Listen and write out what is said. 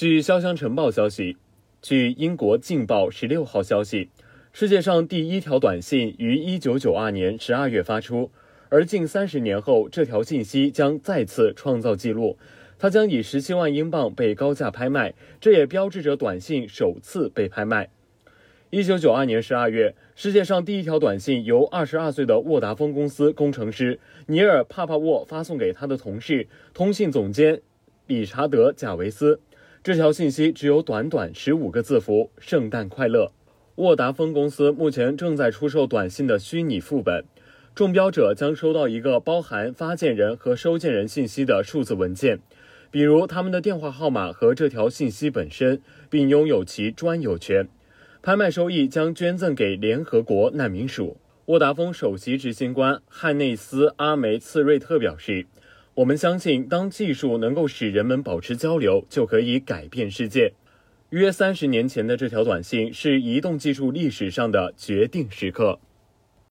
据潇湘晨报消息，据英国《镜报》十六号消息，世界上第一条短信于一九九二年十二月发出，而近三十年后，这条信息将再次创造纪录，它将以十七万英镑被高价拍卖，这也标志着短信首次被拍卖。一九九二年十二月，世界上第一条短信由二十二岁的沃达丰公司工程师尼尔·帕帕沃发送给他的同事、通信总监理查德·贾维斯。这条信息只有短短十五个字符：“圣诞快乐。”沃达丰公司目前正在出售短信的虚拟副本，中标者将收到一个包含发件人和收件人信息的数字文件，比如他们的电话号码和这条信息本身，并拥有其专有权。拍卖收益将捐赠给联合国难民署。沃达丰首席执行官汉内斯·阿梅茨瑞特表示：“我们相信，当技术能够使人们保持交流，就可以改变世界。”约三十年前的这条短信是移动技术历史上的决定时刻。